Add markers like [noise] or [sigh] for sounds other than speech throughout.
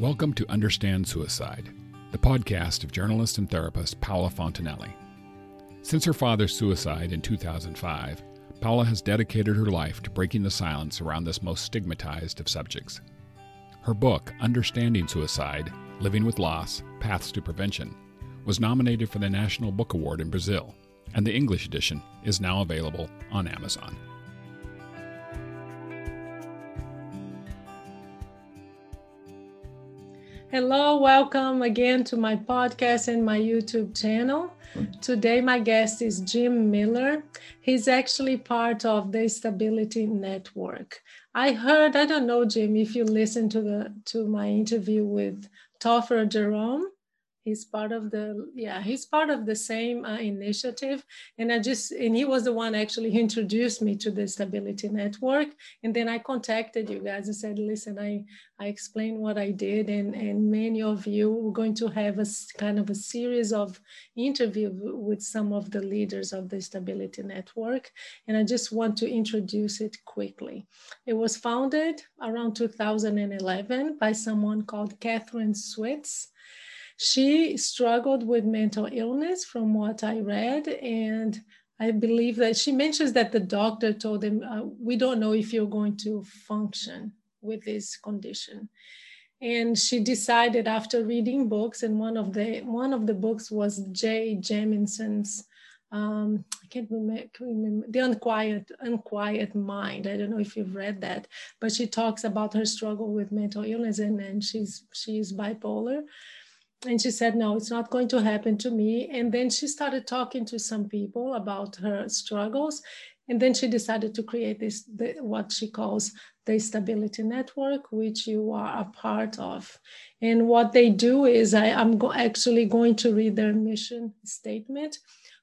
Welcome to Understand Suicide, the podcast of journalist and therapist Paula Fontenelle. Since her father's suicide in 2005, Paula has dedicated her life to breaking the silence around this most stigmatized of subjects. Her book, Understanding Suicide Living with Loss Paths to Prevention, was nominated for the National Book Award in Brazil, and the English edition is now available on Amazon. Welcome again to my podcast and my YouTube channel. Today, my guest is Jim Miller. He's actually part of the Stability Network. I heard, I don't know, Jim, if you listened to the to my interview with Topher Jerome he's part of the yeah he's part of the same uh, initiative. And i just and he was the one actually who introduced me to the stability network. And then i contacted you guys and said listen i i explained what i did and and many of you were going to have a kind of a series of interview with some of the leaders of the stability network. And i just want to introduce it quickly. It was founded around 2011 by someone called Katherine Switz she struggled with mental illness from what I read. And I believe that she mentions that the doctor told him, uh, We don't know if you're going to function with this condition. And she decided after reading books, and one of the one of the books was Kay Jamison's um, I can't remember, remember, the unquiet unquiet mind. I don't know if you've read that, but she talks about her struggle with mental illness and, and she's she's bipolar and she said no it's not going to happen to me. And then she started talking to some people about her struggles. And then she decided to create this the, what she calls the stability network which you are a part of. And what they do is I, am go- actually going to read their mission statement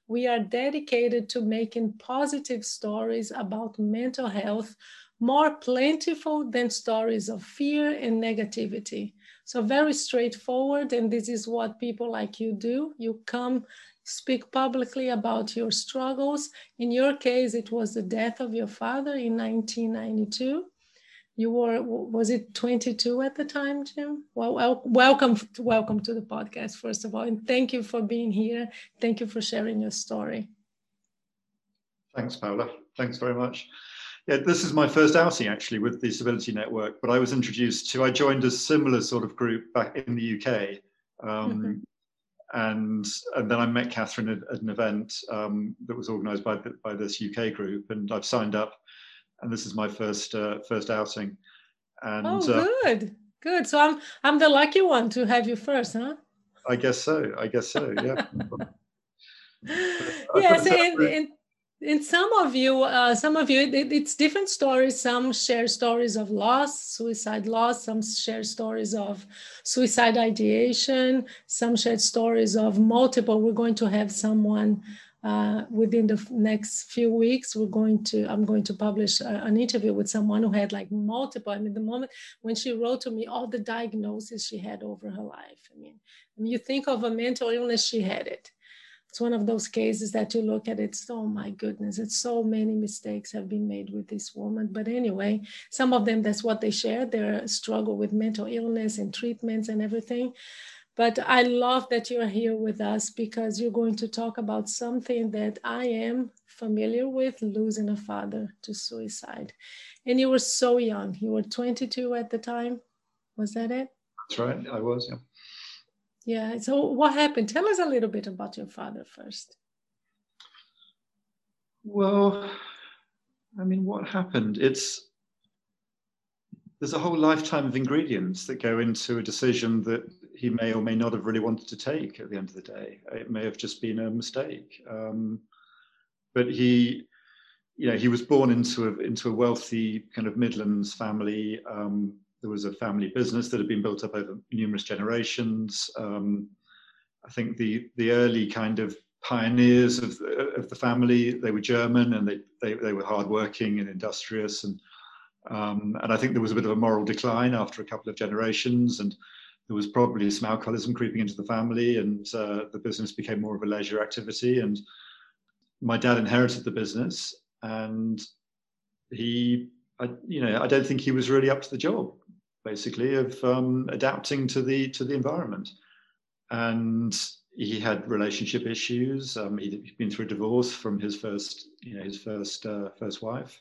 we are dedicated to making positive stories about mental health more plentiful than stories of fear and negativity so very straightforward, and this is what people like you do. You come speak publicly about your struggles. In your case, it was the death of your father in 1992. You were was it 22 at the time, Jim? Well, well welcome welcome to the podcast first of all, and thank you for being here. Thank you for sharing your story. Thanks, paula Thanks very much. Yeah, this is my first outing actually with the Stability Network, but I was introduced to, I joined a similar sort of group back in the UK. Um, mm-hmm. and, and then I met Katherine at, at an event um, that was organized by, by this UK group, and I've signed up, and this is my first, uh, first outing. And, oh, uh, good, uh, good. So I'm, I'm the lucky one to have you first, huh? I guess so. I guess so. [laughs] Yeah. yes, and, and in some of you uh, some of you it, it's different stories some share stories of loss suicide loss some share stories of suicide ideation some share stories of multiple we're going to have someone uh, within the next few weeks we're going to i'm going to publish a, an interview with someone who had like multiple i mean the moment when she wrote to me all the diagnoses she had over her life i mean, mean you think of a mental illness she had it it's one of those cases that you look at it, oh my goodness, it's so many mistakes have been made with this woman. But anyway, some of them, that's what they share, their struggle with mental illness and treatments and everything. But I love that you're here with us because you're going to talk about something that I am familiar with losing a father to suicide. And you were so young. You were 22 at the time. Was that it? That's right. I was, yeah. Yeah. So what happened? Tell us a little bit about your father first. Well, I mean, what happened? It's there's a whole lifetime of ingredients that go into a decision that he may or may not have really wanted to take at the end of the day. It may have just been a mistake. Um, but he, you know, he was born into a into a wealthy kind of Midlands family. Um, there was a family business that had been built up over numerous generations. Um, I think the the early kind of pioneers of the, of the family they were German and they they, they were hardworking and industrious and um, and I think there was a bit of a moral decline after a couple of generations and there was probably some alcoholism creeping into the family and uh, the business became more of a leisure activity and my dad inherited the business and he I, you know I don't think he was really up to the job basically, of um, adapting to the to the environment. And he had relationship issues. Um, he'd been through a divorce from his first, you know, his first uh, first wife.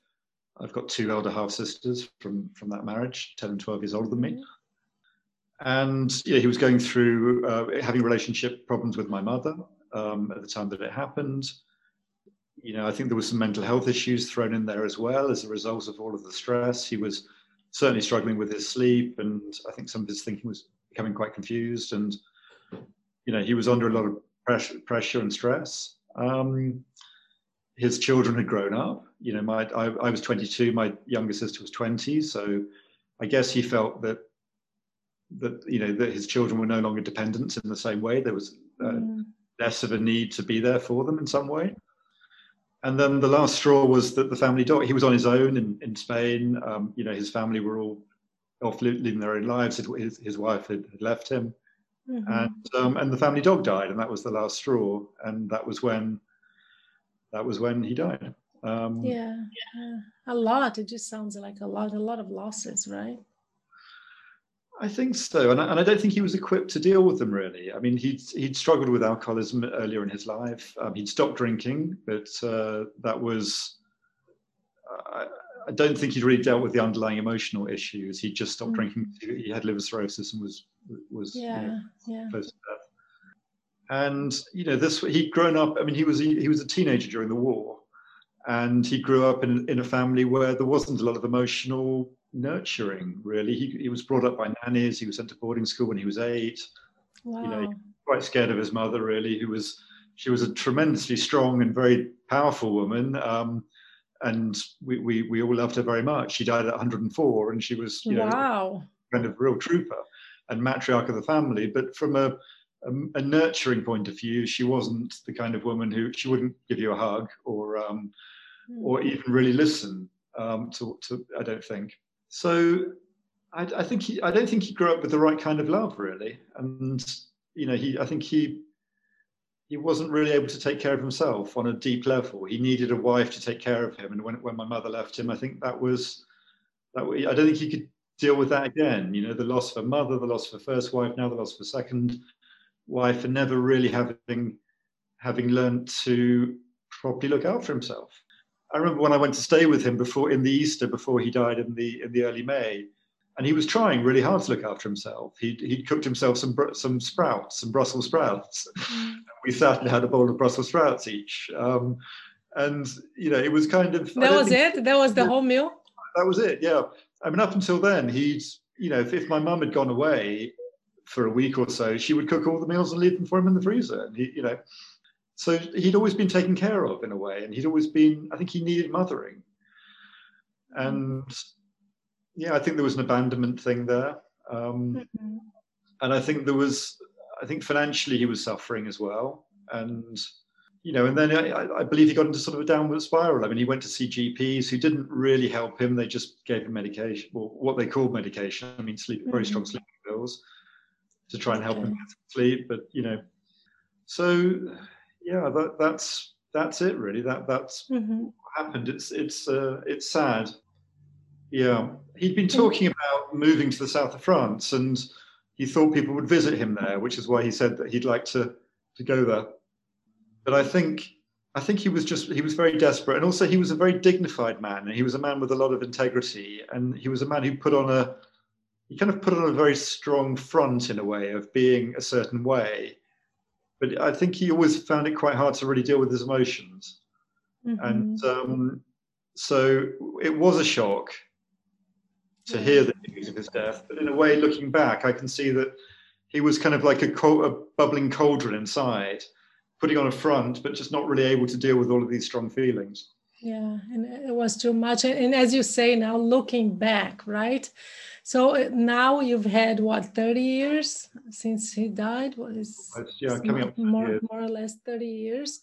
I've got two elder half sisters from from that marriage, ten and twelve years older than me. Mm-hmm. And yeah, he was going through uh, having relationship problems with my mother um, at the time that it happened. You know, I think there was some mental health issues thrown in there as well as a result of all of the stress. He was certainly struggling with his sleep, and I think some of his thinking was becoming quite confused. And you know, he was under a lot of pressure, pressure and stress. Um, his children had grown up. You know, my I, I, was 22, my younger sister was 20, so I guess he felt that that you know that his children were no longer dependents in the same way. There was uh, mm. less of a need to be there for them in some way. And then the last straw was that the family dog. He was on his own in in Spain. Um, you know, his family were all off living their own lives. His, his wife had, had left him Mm-hmm. And um, and the family dog died, and that was the last straw. And that was when that was when he died. Um, yeah, yeah, a lot. It just sounds like a lot, a lot of losses, right? I think so, and I, and I don't think he was equipped to deal with them really. I mean, he'd he'd struggled with alcoholism earlier in his life. Um, he'd stopped drinking, but uh, that was. Uh, I don't think he'd really dealt with the underlying emotional issues. He just stopped mm. drinking. He had liver cirrhosis and was was yeah, you know, yeah. close to death. And you know, this he'd grown up. I mean, he was he was a teenager during the war, and he grew up in in a family where there wasn't a lot of emotional nurturing. Really, he he was brought up by nannies. He was sent to boarding school when he was eight. Wow. You know, quite scared of his mother. Really, who was she was a tremendously strong and very powerful woman. Um, and we, we, we all loved her very much. She died at 104, and she was you know, wow. kind of real trooper and matriarch of the family. But from a, a, a, nurturing point of view, she wasn't the kind of woman who she wouldn't give you a hug or um, mm. or even really listen um, to, to. I don't think so. I, I think he, I don't think he grew up with the right kind of love, really. And you know, he I think he he wasn't really able to take care of himself on a deep level. He needed a wife to take care of him. And when, when my mother left him, I think that was that. I don't think he could deal with that again. You know, the loss of a mother, the loss of a first wife, now the loss of a second wife, and never really having having learned to properly look out for himself. I remember when I went to stay with him before in the Easter before he died in the in the early May, and he was trying really hard to look after himself. He'd, he'd cooked himself some some sprouts, some Brussels sprouts. [laughs] Mm. We sat and had a bowl of Brussels sprouts each. Um, and you know, it was kind of that was it. That was the whole meal. That was it. Yeah. I mean, up until then, he'd, you know, if, if my mum had gone away for a week or so, she would cook all the meals and leave them for him in the freezer. And he, you know, so he'd always been taken care of in a way, and he'd always been. I think he needed mothering, and yeah, I think there was an abandonment thing there, um, mm-hmm. and I think there was. I think financially he was suffering as well, and you know, and then I, I, believe he got into sort of a downward spiral. I mean, he went to see GPs who didn't really help him. They just gave him medication, or what they called medication. I mean, sleep, very strong mm-hmm. sleeping pills to try and help him sleep. But you know, so yeah, that, that's that's it really. That that's mm-hmm. what happened. It's it's uh, it's sad. Yeah, he'd been talking about moving to the south of France, and he thought people would visit him there, which is why he said that he'd like to to go there but I think I think he was just he was very desperate, and also he was a very dignified man, and he was a man with a lot of integrity, and he was a man who put on a he kind of put on a very strong front in a way of being a certain way. But I think he always found it quite hard to really deal with his emotions, mm-hmm. and um, so it was a shock to hear the news of his death. But in a way, looking back, I can see that he was kind of like a, co- a bubbling cauldron inside putting on a front, but just not really able to deal with all of these strong feelings. Yeah, and it was too much. And as you say now, looking back, right? So uh, now you've had what 30 years since he died? What is yeah, coming up more, more or less 30 years.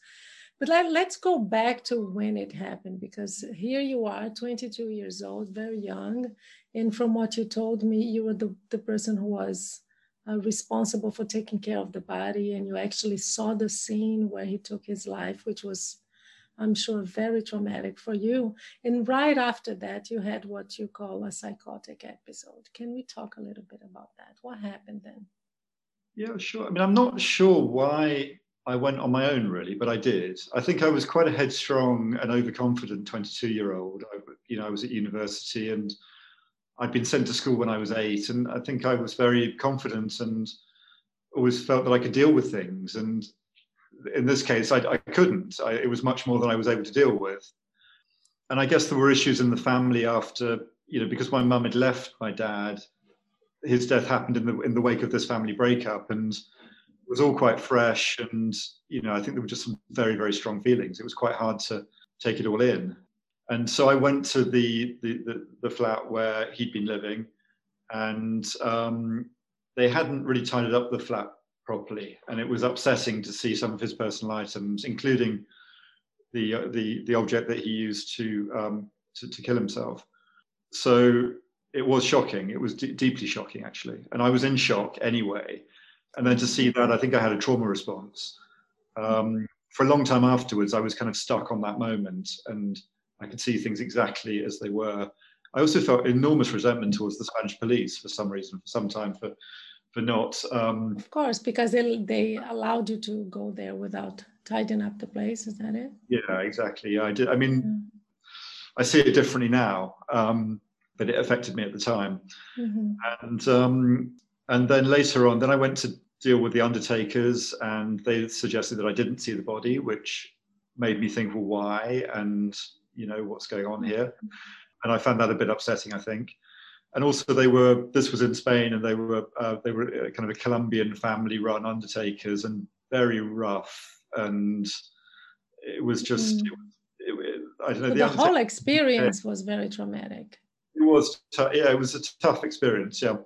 But let, let's go back to when it happened because here you are, 22 years old, very young. And from what you told me, you were the, the person who was uh, responsible for taking care of the body and you actually saw the scene where he took his life which was I'm sure, very traumatic for you. And right after that, you had what you call a psychotic episode. Can we talk a little bit about that? What happened then? Yeah, sure. I mean, I'm not sure why I went on my own really, but I did. I think I was quite a headstrong and overconfident 22 year old. You know, I was at university and I'd been sent to school when I was eight, and I think I was very confident and always felt that I could deal with things. And in this case, I, I couldn't. I, it was much more than I was able to deal with. And I guess there were issues in the family after, you know, because my mum had left my dad. His death happened in the in the wake of this family breakup, and it was all quite fresh. And you know, I think there were just some very very strong feelings. It was quite hard to take it all in. And so I went to the the, the, the flat where he'd been living, and um, they hadn't really tidied up the flat properly, and it was upsetting to see some of his personal items, including the uh, the the object that he used to um, to, to, kill himself. So it was shocking. It was d- deeply shocking, actually, and I was in shock anyway. And then to see that, I think I had a trauma response. Um, for a long time afterwards, I was kind of stuck on that moment, and I could see things exactly as they were. I also felt enormous resentment towards the Spanish police for some reason, for some time, for for not. Um, of course, because they they allowed you to go there without tidying up the place. Is that it? Yeah, exactly. I did. I mean, yeah. I see it differently now, um, but it affected me at the time. Mm-hmm. And um, and then later on, then I went to deal with the undertakers, and they suggested that I didn't see the body, which made me think, well, why? And you know, what's going on here? Mm-hmm. And I found that a bit upsetting. I think and also they were this was in Spain and they were uh, they were kind of a Colombian family run undertakers and very rough and it was just mm. it, it, I don't know the, the whole experience was very traumatic it was t- yeah it was a tough experience yeah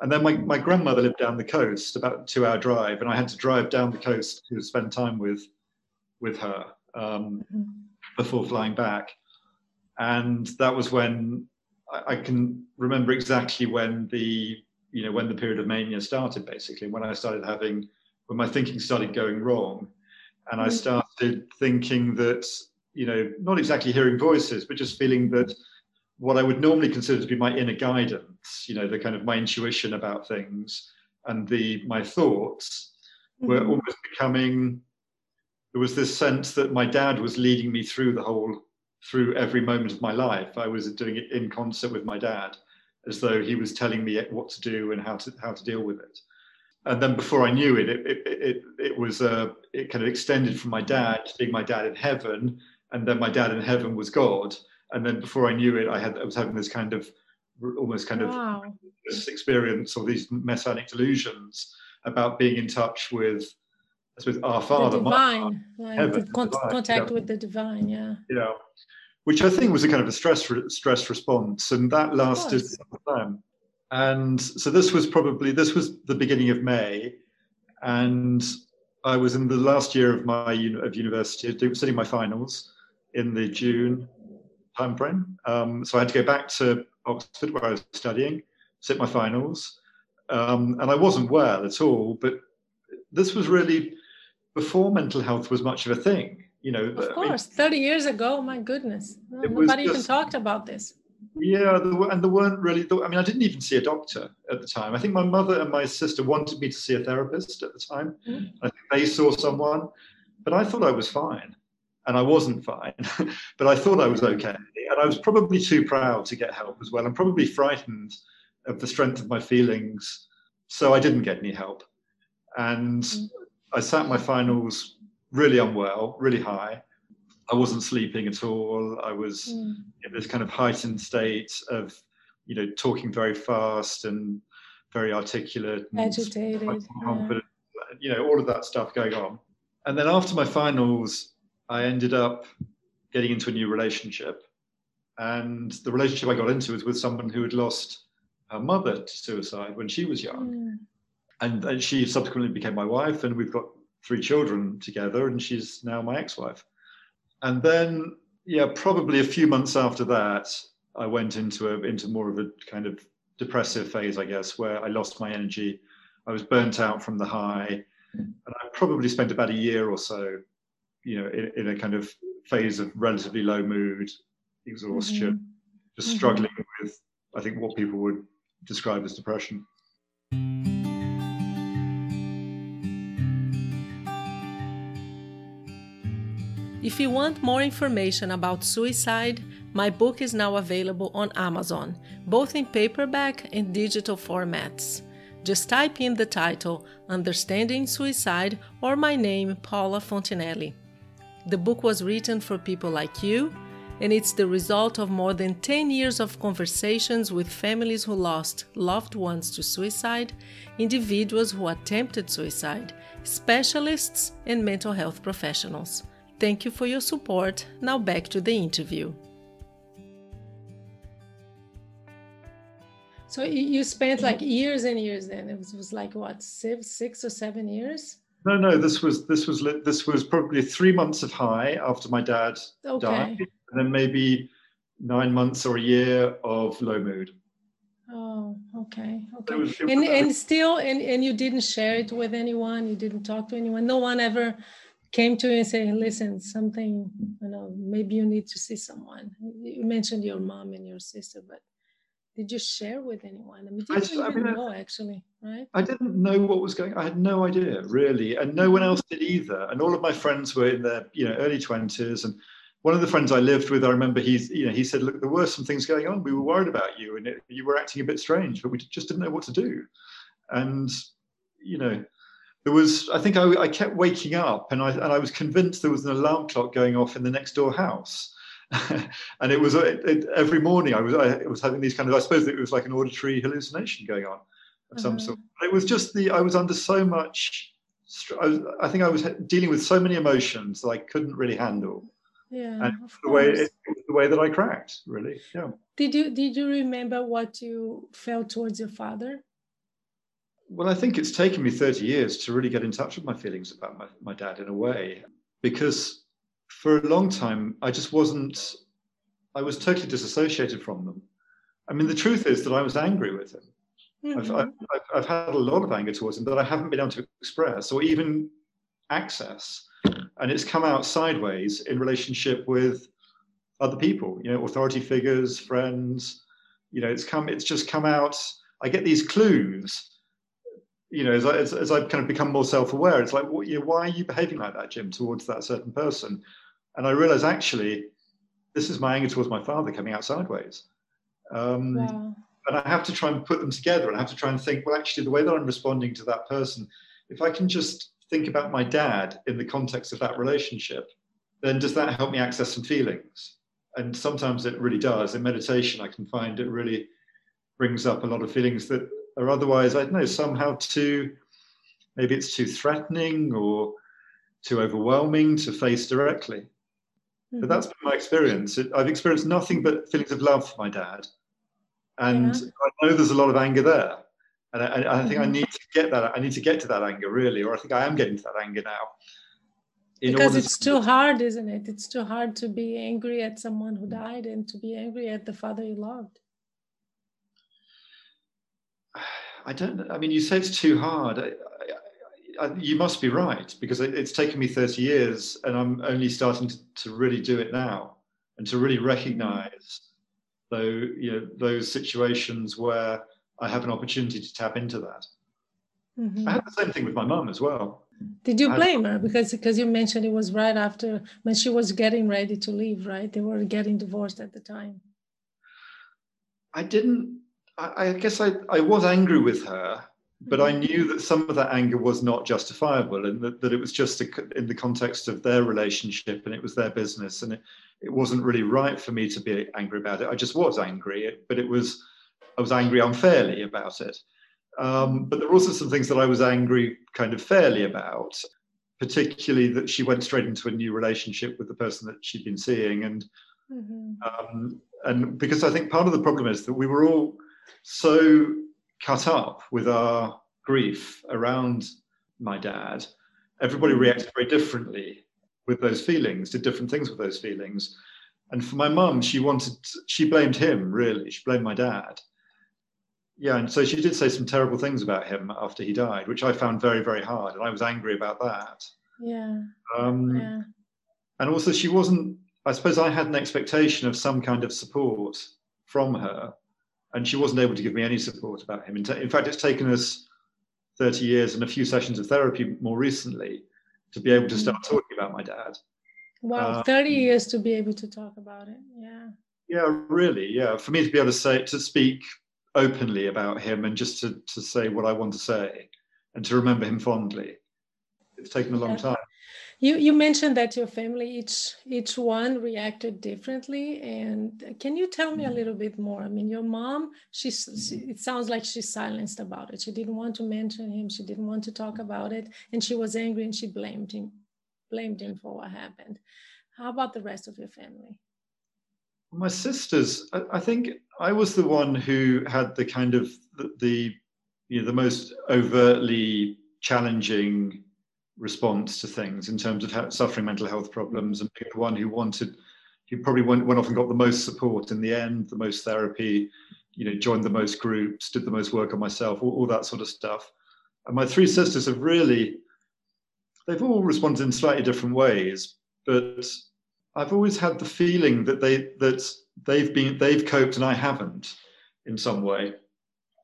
and then my, my grandmother lived down the coast about a two hour drive and I had to drive down the coast to spend time with with her um, mm-hmm. before flying back and that was when I, can remember exactly when the you know when the period of mania started basically when i started having when my thinking started going wrong and i mm. started thinking that you know not exactly hearing voices but just feeling that what i would normally consider to be my inner guidance you know the kind of my intuition about things and the my thoughts were mm-hmm. almost becoming there was this sense that my dad was leading me through the whole through every moment of my life. I was doing it in concert with my dad, as though he was telling me what to do and how to how to deal with it. And then before I knew it, it it it, it was uh, it kind of extended from my dad being my dad in heaven, and then my dad in heaven was God. And then before I knew it, I had I was having this kind of almost kind wow. of experience or these messianic delusions about being in touch with with our Father, the divine, like heaven, con- divine, contact yeah. with the divine, yeah. Yeah, which I think was a kind of a stress re- stress response, and that lasted some time. And so this was probably this was the beginning of May, and I was in the last year of my of university, studying my finals in the June timeframe. Um, so I had to go back to Oxford where I was studying, sit my finals, um, and I wasn't well at all. But this was really before mental health was much of a thing. You know, of course, I mean, 30 years ago, my goodness, nobody just, even talked about this. Yeah, and there weren't really. I mean, I didn't even see a doctor at the time. I think my mother and my sister wanted me to see a therapist at the time. Mm-hmm. I think they saw someone, but I thought I was fine, and I wasn't fine. [laughs] but I thought I was okay, and I was probably too proud to get help as well, and probably frightened of the strength of my feelings, so I didn't get any help. And mm-hmm. I sat my finals really unwell, really high. I wasn't sleeping at all. I was mm. in this kind of heightened state of, you know, talking very fast and very articulate, and agitated, confident, yeah. you know, all of that stuff going on. And then after my finals, I ended up getting into a new relationship. And the relationship I got into was with someone who had lost her mother to suicide when she was young. And, and she subsequently became my wife, and we've got three children together, and she's now my ex-wife. And then, yeah, probably a few months after that, I went into a into more of a kind of depressive phase, I guess, where I lost my energy. I was burnt out from the high, and I probably spent about a year or so, you know, in, in a kind of phase of relatively low mood, exhaustion, mm-hmm. just mm-hmm. struggling with, I think, what people would describe as depression. If you want more information about suicide, my book is now available on Amazon, both in paperback and digital formats. Just type in the title Understanding Suicide or my name, Paula Fontenelle. The book was written for people like you, and it's the result of more than 10 years of conversations with families who lost loved ones to suicide, individuals who attempted suicide, specialists, and mental health professionals. Thank you for your support. Now back to the interview. So you spent mm-hmm. like years and years then. It was, was like what, six, six or seven years? No, no. This was this was this was probably three months of high after my dad okay. died, and then maybe nine months or a year of low mood. Oh, okay, okay. It was, it and and still, and and you didn't share it with anyone. You didn't talk to anyone. No one ever came to you and said, listen, something, you know, maybe you need to see someone. You mentioned your mom and your sister, but did you share with anyone? I mean, did you I, even I mean, know actually, right? I didn't know what was going. I had no idea really, and no one mm-hmm. else did either. And all of my friends were in their, you know, early twenties. And one of the friends I lived with, I remember he's, you know, he said, look, there were some things going on. We were worried about you, and it, you were acting a bit strange, but we just didn't know what to do. And you know, there was i think I, I, kept waking up and I, and I was convinced there was an alarm clock going off in the next door house. [laughs] And it was it, it, every morning i was i was having these kind of i suppose it was like an auditory hallucination going on of some sort. Uh-huh. it was just the i was under so much I, was, I think i was dealing with so many emotions that i couldn't really handle. Yeah and the way it, the way that i cracked really yeah. Did you did you remember what you felt towards your father well, I think it's taken me 30 years to really get in touch with my feelings about my, my dad in a way, because for a long time, I just wasn't, I was totally disassociated from them. I mean, the truth is that I was angry with him. Mm-hmm. I've, I've, I've, had a lot of anger towards him that I haven't been able to express or even access. And it's come out sideways in relationship with other people, you know, authority figures, friends. You know, it's come, it's just come out. I get these clues you know, as, I, as, as I've kind of become more self-aware, it's like, well, you know, why are you behaving like that, Jim, towards that certain person? And I realize actually, this is my anger towards my father coming out sideways. Um, wow. And I have to try and put them together, and I have to try and think, well, actually, the way that I'm responding to that person, if I can just think about my dad in the context of that relationship, then does that help me access some feelings? And sometimes it really does. In meditation, I can find it really brings up a lot of feelings that or otherwise, I don't know, somehow too, maybe it's too threatening or too overwhelming to face directly. Mm-hmm. But that's been my experience. I've experienced nothing but feelings of love for my dad. And yeah. I know there's a lot of anger there. And I, I think mm-hmm. I need to get that. I need to get to that anger, really, or I think I am getting to that anger now. because it's to... too hard, isn't it? It's too hard to be angry at someone who died and to be angry at the father you loved. I don't. I mean, you say it's too hard. I, I, I, you must be right because it, it's taken me 30 years, and I'm only starting to, to really do it now, and to really recognise, though you know, those situations where I have an opportunity to tap into that. Mm-hmm. I had the same thing with my mum as well. Did you blame her because because you mentioned it was right after when she was getting ready to leave, right? They were getting divorced at the time. I didn't I, I guess I, I was angry with her, but I mm-hmm. knew that some of that anger was not justifiable and that, that it was just a, in the context of their relationship and it was their business and it, it wasn't really right for me to be angry about it. I just was angry, but it was, I was angry unfairly about it. Um, but there were also some things that I was angry kind of fairly about, particularly that she went straight into a new relationship with the person that she'd been seeing. And, mm-hmm. um, and because I think part of the problem is that we were all, so cut up with our grief around my dad, everybody reacted very differently with those feelings, did different things with those feelings. And for my mum, she wanted, she blamed him really. She blamed my dad. Yeah, and so she did say some terrible things about him after he died, which I found very, very hard, and I was angry about that. Yeah. Um, yeah. and also she wasn't. I suppose I had an expectation of some kind of support from her, and she wasn't able to give me any support about him. In, in fact, it's taken us 30 years and a few sessions of therapy more recently to be able to start mm. talking about my dad. Wow, um, 30 years to be able to talk about it. Yeah. Yeah, really. Yeah. For me to be able to say, to speak openly about him and just to, to say what I want to say and to remember him fondly. It's taken a long yeah. time. You, you mentioned that your family each each one reacted differently and can you tell me a mm-hmm. little bit more? I mean your mom she's she, mm-hmm. it sounds like she's silenced about it. She didn't want to mention him. She didn't want to talk about it and she was angry and she blamed him blamed him for what happened. How about the rest of your family? My sisters i, I think i was the one who had the kind of the, the you know the most overtly challenging response to things in terms of suffering mental health problems and being the one who wanted he probably went, went off and got the most support in the end the most therapy you know joined the most groups did the most work on myself all, all that sort of stuff. And my three sisters have really they've all responded in slightly different ways but i've always had the feeling that they that they've been they've coped and i haven't in some way.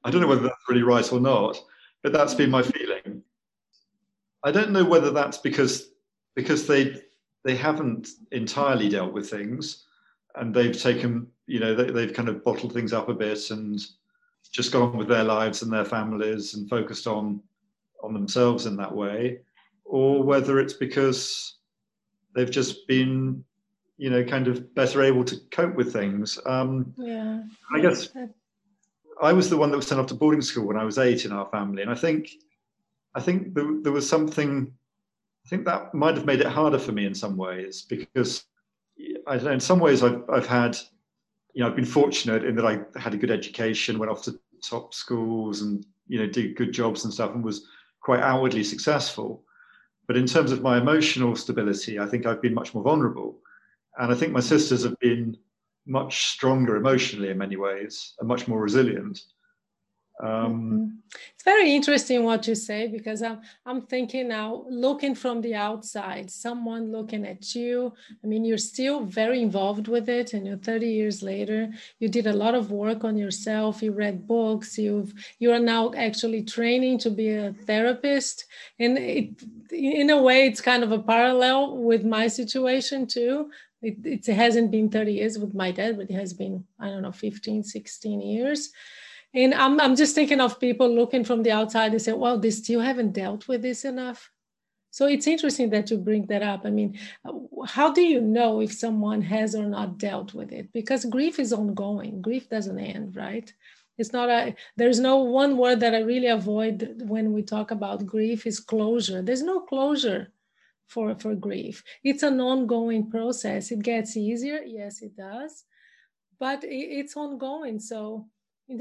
I don't know whether that's really right or not but that's been my feeling I don't know whether that's because because they they haven't entirely dealt with things and they've taken you know they, they've kind of bottled things up a bit and just gone with their lives and their families and focused on on themselves in that way or whether it's because they've just been you know kind of better able to cope with things. Um yeah. I guess i was the one that was sent off to boarding school when i was eight in our family and i think I think there, there was something. I think that might have made it harder for me in some ways because I don't know, in some ways I've I've had, you know, I've been fortunate in that I had a good education, went off to top schools, and you know, did good jobs and stuff, and was quite outwardly successful. But in terms of my emotional stability, I think I've been much more vulnerable, and I think my sisters have been much stronger emotionally in many ways and much more resilient. Um, mm-hmm. it's very interesting what you say because I'm, I'm thinking now, looking from the outside, someone looking at you. I mean, you're still very involved with it, and you're 30 years later. You did a lot of work on yourself. You read books. You've you are now actually training to be a therapist, and it, in a way, it's kind of a parallel with my situation too. It, it hasn't been 30 years with my dad, but it has been I don't know 15, 16 years and I'm, I'm just thinking of people looking from the outside and say, well, they still haven't dealt with this enough. So it's interesting that you bring that up. I mean, how do you know if someone has or not dealt with it? Because grief is ongoing, grief doesn't end, right? It's not a, there's no one word that I really avoid when we talk about grief is closure. There's no closure for, for grief. It's an ongoing process. It gets easier. Yes, it does. But it's ongoing. So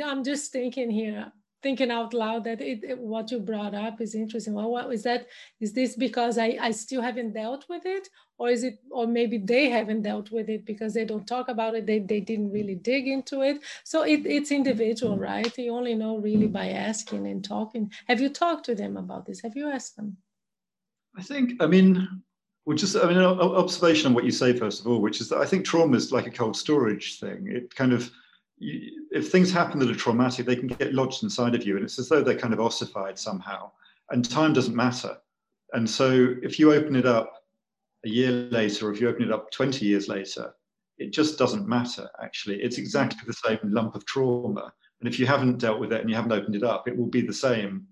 I'm just thinking here, thinking out loud that it, what you brought up is interesting. Well, what is that? Is this because I, I still haven't dealt with it? Or is it, or maybe they haven't dealt with it because they don't talk about it, they, they didn't really dig into it. So it, it's individual, right? You only know really by asking and talking. Have you talked to them about this? Have you asked them? I think, I mean, well, just I mean, an observation on what you say first of all, which is that I think trauma is like a cold storage thing. It kind of you, if things happen that are traumatic, they can get lodged inside of you, and it's as though they're kind of ossified somehow. And time doesn't matter. And so, if you open it up a year later, or if you open it up 20 years later, it just doesn't matter. Actually, it's exactly the same lump of trauma. And if you haven't dealt with it and you haven't opened it up, it will be the same.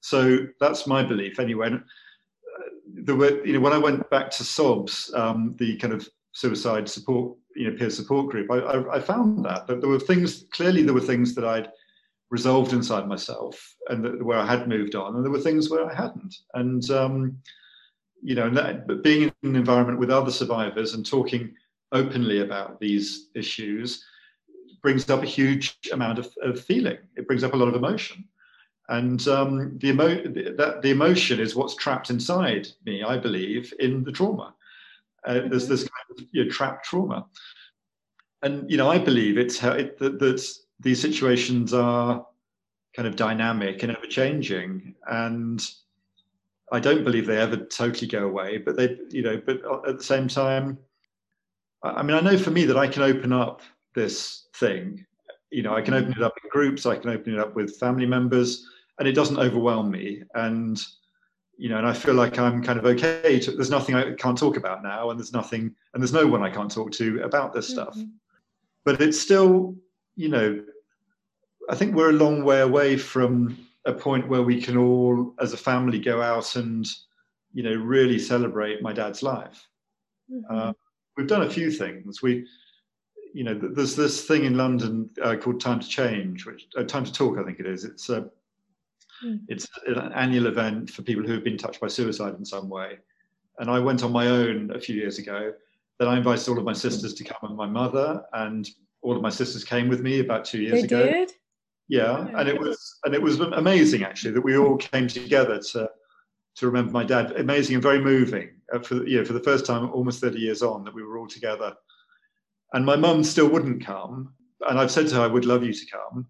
So that's my belief, anyway. Uh, there were, you know, when I went back to SOBS, um, the kind of suicide support you know peer support group, I, I, I found that that there were things clearly there were things that I'd resolved inside myself and that, where I had moved on, and there were things where I hadn't. And um, you know, that, but being in an environment with other survivors and talking openly about these issues brings up a huge amount of, of feeling. It brings up a lot of emotion. And um, the, emo- that, the emotion is what's trapped inside me, I believe, in the trauma. Uh, there's mm-hmm. this kind of you know, trapped trauma, and you know I believe it's how it, that, that these situations are kind of dynamic and ever changing, and I don't believe they ever totally go away, but they, you know, but at the same time, I mean, I know for me that I can open up this thing. You know, I can open it up in groups, I can open it up with family members, and it doesn't overwhelm me. And you know, and I feel like I'm kind of okay. To, there's nothing I can't talk about now, and there's nothing, and there's no one I can't talk to about this stuff. Mm-hmm. But it's still, you know, I think we're a long way away from a point where we can all, as a family, go out and, you know, really celebrate my dad's life. Mm-hmm. Uh, we've done a few things. We, you know, there's this thing in London uh, called Time to Change, which uh, Time to Talk, I think it is. It's a Mm. It's an annual event for people who have been touched by suicide in some way. And I went on my own a few years ago. Then I invited all of my sisters to come and my mother, and all of my sisters came with me about two years they ago. Did? Yeah, and it was and it was amazing actually that we all came together to to remember my dad. Amazing and very moving uh, for you know, for the first time almost 30 years on that we were all together. And my mum still wouldn't come, and I've said to her I would love you to come,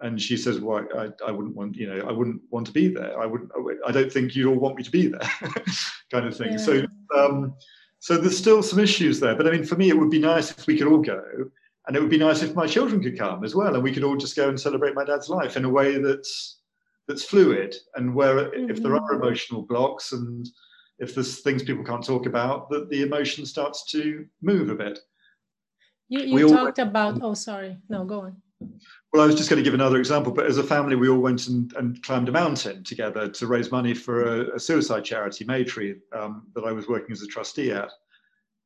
and she says, "Well, I, I wouldn't want, you know, I wouldn't want to be there. I wouldn't. I don't think you'd all want me to be there, [laughs] kind of thing." Yeah. So, um, so there's still some issues there. But I mean, for me, it would be nice if we could all go, and it would be nice if my children could come as well, and we could all just go and celebrate my dad's life in a way that's that's fluid, and where mm-hmm. if there are mm-hmm. emotional blocks and if there's things people can't talk about, that the emotion starts to move a bit. You, you talked all, about. Oh, sorry. No, go on. Well, I was just going to give another example, but as a family, we all went and, and climbed a mountain together to raise money for a, a suicide charity, Maytree, um, that I was working as a trustee at.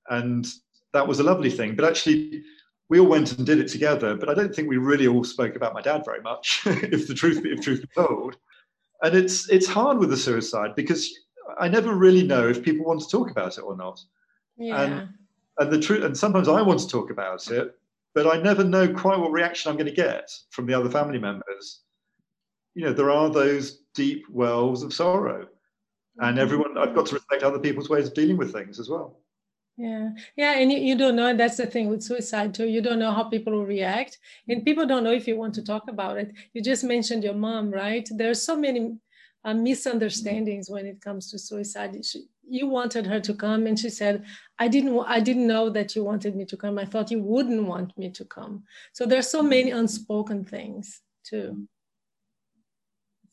And that was a lovely thing. But actually, we all went and did it together. But I don't think we really all spoke about my dad very much, [laughs] if the truth, if truth be told. And it's it's hard with the suicide because I never really know if people want to talk about it or not. Yeah. And, and the truth, and sometimes I want to talk about it, but I never know quite what reaction I'm going to get from the other family members. You know, there are those deep wells of sorrow, and mm-hmm. everyone, I've got to respect other people's ways of dealing with things as well. Yeah, yeah, and you, you don't know. That's the thing with suicide too. You don't know how people will react, and people don't know if you want to talk about it. You just mentioned your mom, right? There are so many uh, misunderstandings when it comes to suicide. She, you wanted her to come and she said i didn't i didn't know that you wanted me to come i thought you wouldn't want me to come so there's so many unspoken things too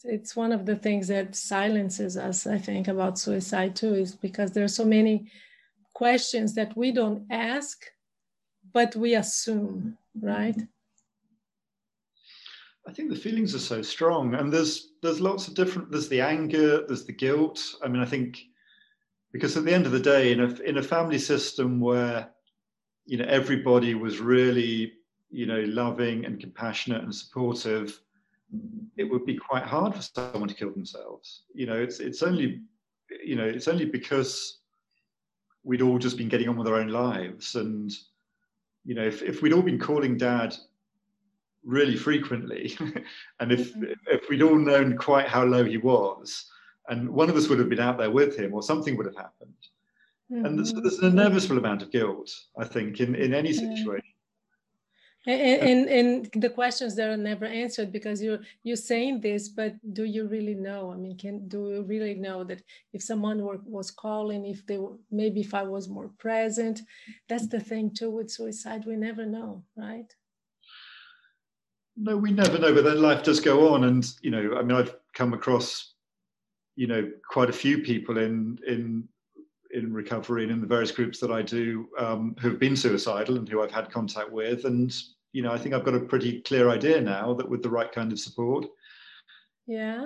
it's one of the things that silences us i think about suicide too is because there are so many questions that we don't ask but we assume right I think the feelings are so strong, and there's there's lots of different. There's the anger, there's the guilt. I mean, I think because at the end of the day, in a in a family system where you know everybody was really you know loving and compassionate and supportive, it would be quite hard for someone to kill themselves. You know, it's it's only you know it's only because we'd all just been getting on with our own lives and you know if, if we'd all been calling dad really frequently [laughs] and if mm-hmm. if we'd all known quite how low he was and one of us would have been out there with him or something would have happened. Mm-hmm. and so there's, an inevitable amount of guilt i think in, in any situation. And, and, and the questions that are never answered because you're you're saying this but do you really know? I mean can do you really know that if someone were, was calling if they were maybe if i was more present that's the thing too with suicide we never know right? No we never know but then life does go on and you know i mean i've come across you know quite a few people in in in recovery and in the various groups that I do um, who have been suicidal and who I've had contact with, and you know I think I've got a pretty clear idea now that with the right kind of support, yeah,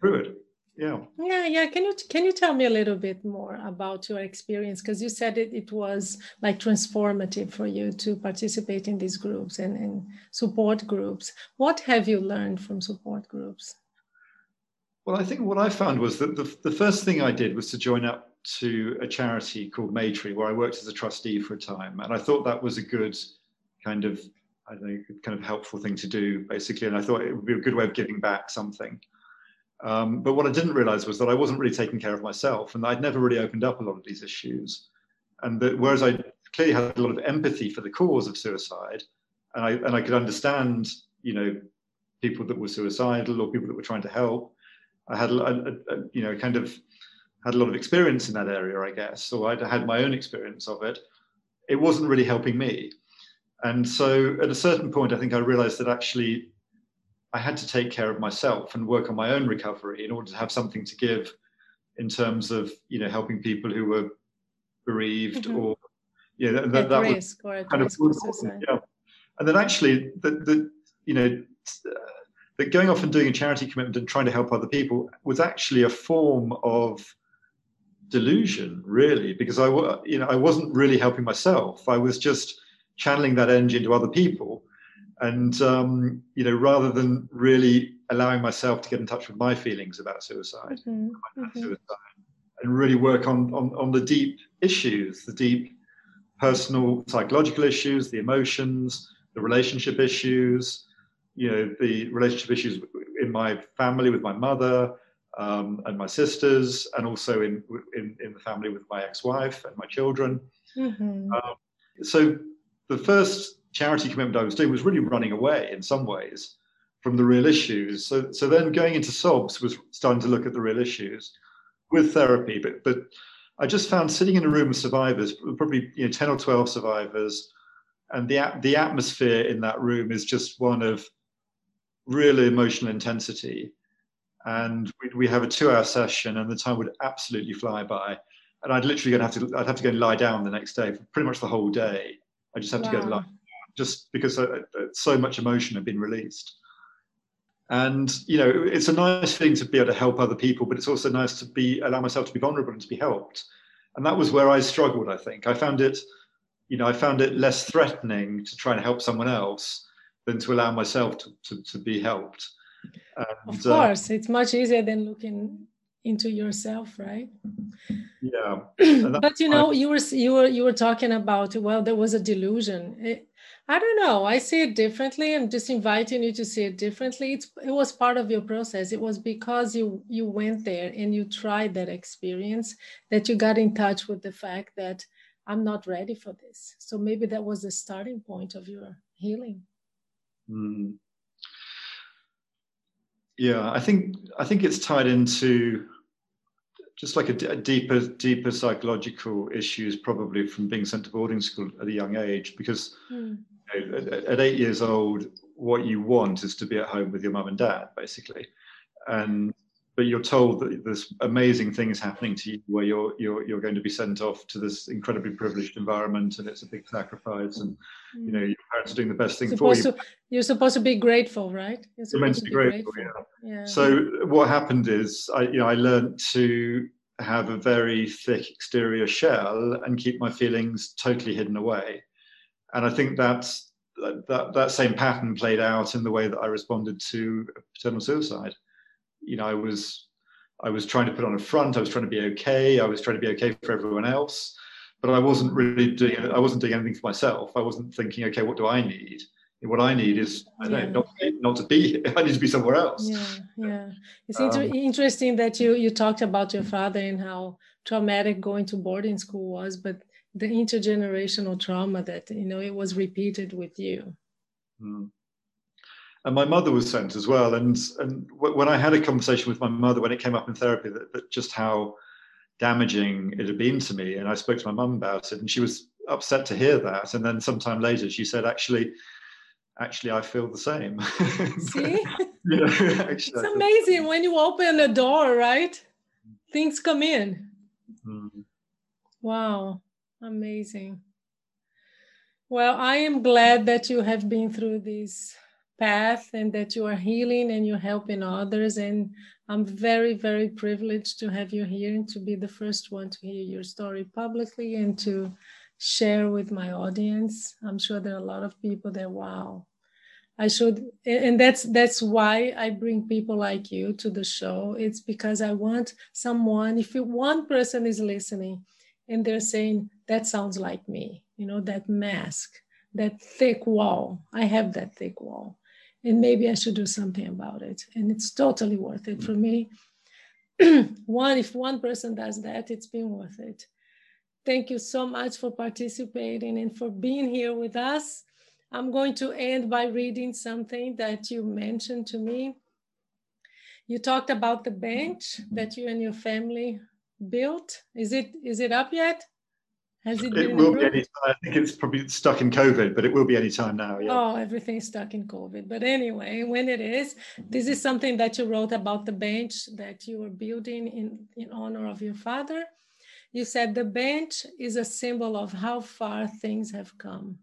through it, yeah, yeah, yeah. Can you can you tell me a little bit more about your experience? Because you said it it was like transformative for you to participate in these groups and, and support groups. What have you learned from support groups? Well, I think what I found was that the, the first thing I did was to join up to a charity called Maytree, where I worked as a trustee for a time. And I thought that was a good kind of, I don't know, kind of helpful thing to do, basically. And I thought it would be a good way of giving back something. Um, but what I didn't realize was that I wasn't really taking care of myself and I'd never really opened up a lot of these issues. And that whereas I clearly had a lot of empathy for the cause of suicide, and I, and I could understand, you know, people that were suicidal or people that were trying to help, I had you know kind of had a lot of experience in that area, I guess, or I'd had my own experience of it, it wasn't really helping me. And so at a certain point, I think I realized that actually I had to take care of myself and work on my own recovery in order to have something to give in terms of, you know, helping people who were bereaved mm-hmm. or, you know, that, that was kind of, yeah. And then actually that, that you know, that going off and doing a charity commitment and trying to help other people was actually a form of delusion, really, because I, you know, I wasn't really helping myself. I was just channeling that energy into other people, and um, you know, rather than really allowing myself to get in touch with my feelings about suicide, mm-hmm. mm-hmm. suicide and really work on, on on the deep issues, the deep personal psychological issues, the emotions, the relationship issues, you know, the relationship issues in my family with my mother um, and my sisters, and also in, in, in the family with my ex-wife and my children. Mm-hmm. Um, so the first charity commitment I was doing was really running away in some ways from the real issues. So, so then going into SOBS was starting to look at the real issues with therapy, but but I just found sitting in a room with survivors, probably you know 10 or 12 survivors, and the the atmosphere in that room is just one of real emotional intensity. And we, we have a two-hour session, and the time would absolutely fly by. And I'd literally gonna have to I'd have to go and lie down the next day for pretty much the whole day. I just had wow. to go and lie down, just because uh, uh, so much emotion had been released. And you know, it's a nice thing to be able to help other people, but it's also nice to be allow myself to be vulnerable and to be helped. And that was where I struggled. I think I found it, you know, I found it less threatening to try and help someone else than to allow myself to, to, to be helped. And, of uh, course, uh, it's much easier than looking into yourself, right? Yeah. [clears throat] but you know, you were you were you were talking about well, there was a delusion. It, I don't know. I see it differently. I'm just inviting you to see it differently. It's, it was part of your process. It was because you you went there and you tried that experience that you got in touch with the fact that I'm not ready for this. So maybe that was the starting point of your healing. Mm. Yeah, I think I think it's tied into just like a deeper deeper psychological issues probably from being sent to boarding school at a young age because mm. you know, at, at, eight years old what you want is to be at home with your mum and dad basically and but you're told that there's amazing things happening to you where you're you're you're going to be sent off to this incredibly privileged environment and it's a big sacrifice and mm. you know your parents are doing the best thing for you. To, you're supposed to be grateful, right? You're supposed to be grateful, grateful. Yeah. yeah. So what happened is I you know I learned to have a very thick exterior shell and keep my feelings totally hidden away. And I think that's that that same pattern played out in the way that I responded to paternal suicide you know, I was I was trying to put on a front. I was trying to be okay. I was trying to be okay for everyone else, but I wasn't really doing. I wasn't doing anything for myself. I wasn't thinking, okay, what do I need? What I need is I don't yeah. know, not, not to be. [laughs] here. I need to be somewhere else. Yeah, yeah. It's um, inter- interesting that you you talked about your father and how traumatic going to boarding school was, but the intergenerational trauma that you know it was repeated with you. Mm and my mother was sent as well. And and when I had a conversation with my mother when it came up in therapy, that, that just how damaging it had been to me, and I spoke to my mum about it, and she was upset to hear that. And then sometime later, she said, "Actually, actually, I feel the same." See, [laughs] know, actually, [laughs] it's amazing when you open a door, right? Things come in. Mm-hmm. Wow, amazing. Well, I am glad that you have been through this path and that you are healing and you're helping others. And I'm very, very privileged to have you here and to be the first one to hear your story publicly and to share with my audience. I'm sure there are a lot of people that, wow, I should, and that's that's why I bring people like you to the show. It's because I want someone, if one person is listening and they're saying, that sounds like me, you know, that mask, that thick wall. I have that thick wall and maybe I should do something about it. And it's totally worth it for mm. me. [clears throat] one, if one person does that, it's been worth it. Thank you so much for participating and for being here with us. I'm going to end by reading something that you mentioned to me. You talked about the bench mm. that you and your family built? Is it is it up yet? Has it, it will be any time. I think it's probably stuck in COVID, but it will be any time now. Yeah. Oh, everything's stuck in COVID. But anyway, when it is, this is something that you wrote about the bench that you were building in, in honor of your father. You said the bench is a symbol of how far things have come.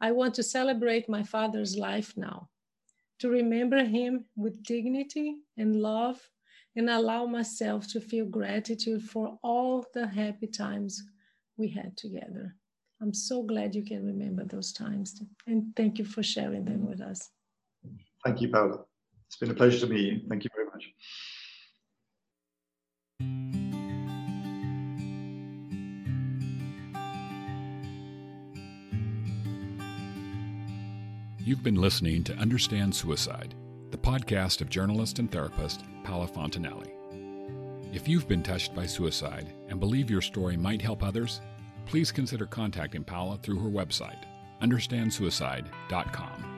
I want to celebrate my father's life now, to remember him with dignity and love, and allow myself to feel gratitude for all the happy times we had together. I'm so glad you can remember those times. And thank you for sharing them with us. Thank you, Paula. It's been a pleasure to meet you. Thank you very much. You've been listening to Understand Suicide, the podcast of journalist and therapist Paula Fontenelle. If you've been touched by suicide and believe your story might help others, please consider contacting Paula through her website, understandsuicide.com.